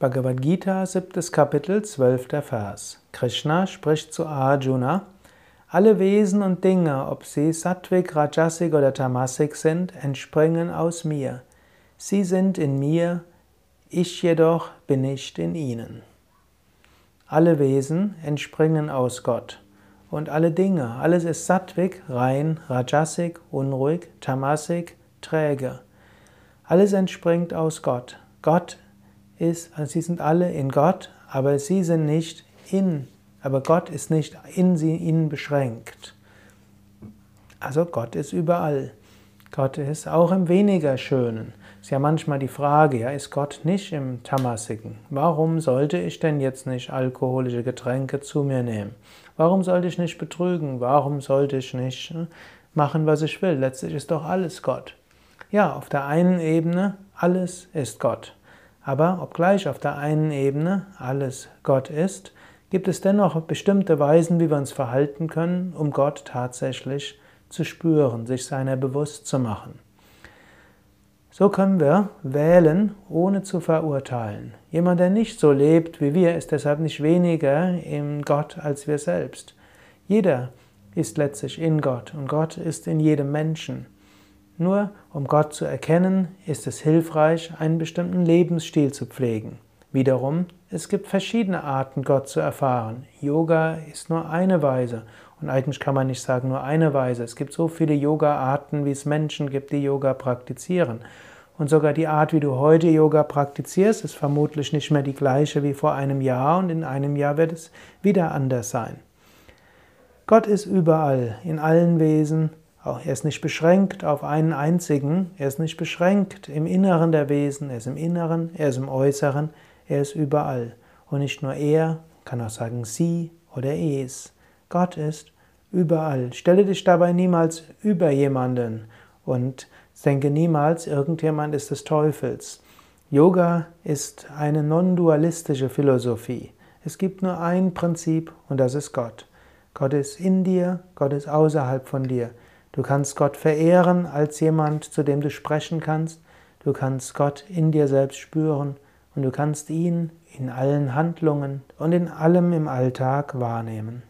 Bhagavad Gita, siebtes Kapitel, zwölfter Vers. Krishna spricht zu Arjuna, alle Wesen und Dinge, ob sie Sattvik, Rajasik oder Tamasik sind, entspringen aus mir. Sie sind in mir, ich jedoch bin nicht in ihnen. Alle Wesen entspringen aus Gott. Und alle Dinge, alles ist Sattvik, rein, Rajasik, unruhig, Tamasik, träge. Alles entspringt aus Gott. Gott ist, also sie sind alle in Gott, aber sie sind nicht in, aber Gott ist nicht in sie, ihnen beschränkt. Also Gott ist überall. Gott ist auch im weniger Schönen. Ist ja manchmal die Frage, ja, ist Gott nicht im Tamasigen? Warum sollte ich denn jetzt nicht alkoholische Getränke zu mir nehmen? Warum sollte ich nicht betrügen? Warum sollte ich nicht hm, machen, was ich will? Letztlich ist doch alles Gott. Ja, auf der einen Ebene, alles ist Gott. Aber obgleich auf der einen Ebene alles Gott ist, gibt es dennoch bestimmte Weisen, wie wir uns verhalten können, um Gott tatsächlich zu spüren, sich seiner bewusst zu machen. So können wir wählen, ohne zu verurteilen. Jemand, der nicht so lebt wie wir, ist deshalb nicht weniger in Gott als wir selbst. Jeder ist letztlich in Gott und Gott ist in jedem Menschen. Nur um Gott zu erkennen, ist es hilfreich, einen bestimmten Lebensstil zu pflegen. Wiederum, es gibt verschiedene Arten, Gott zu erfahren. Yoga ist nur eine Weise. Und eigentlich kann man nicht sagen nur eine Weise. Es gibt so viele Yoga-Arten, wie es Menschen gibt, die Yoga praktizieren. Und sogar die Art, wie du heute Yoga praktizierst, ist vermutlich nicht mehr die gleiche wie vor einem Jahr und in einem Jahr wird es wieder anders sein. Gott ist überall, in allen Wesen er ist nicht beschränkt auf einen einzigen, er ist nicht beschränkt im Inneren der Wesen, er ist im Inneren, er ist im Äußeren, er ist überall. Und nicht nur er, kann auch sagen sie oder es. Gott ist überall. Stelle dich dabei niemals über jemanden und denke niemals, irgendjemand ist des Teufels. Yoga ist eine non-dualistische Philosophie. Es gibt nur ein Prinzip und das ist Gott. Gott ist in dir, Gott ist außerhalb von dir. Du kannst Gott verehren als jemand, zu dem du sprechen kannst. Du kannst Gott in dir selbst spüren und du kannst ihn in allen Handlungen und in allem im Alltag wahrnehmen.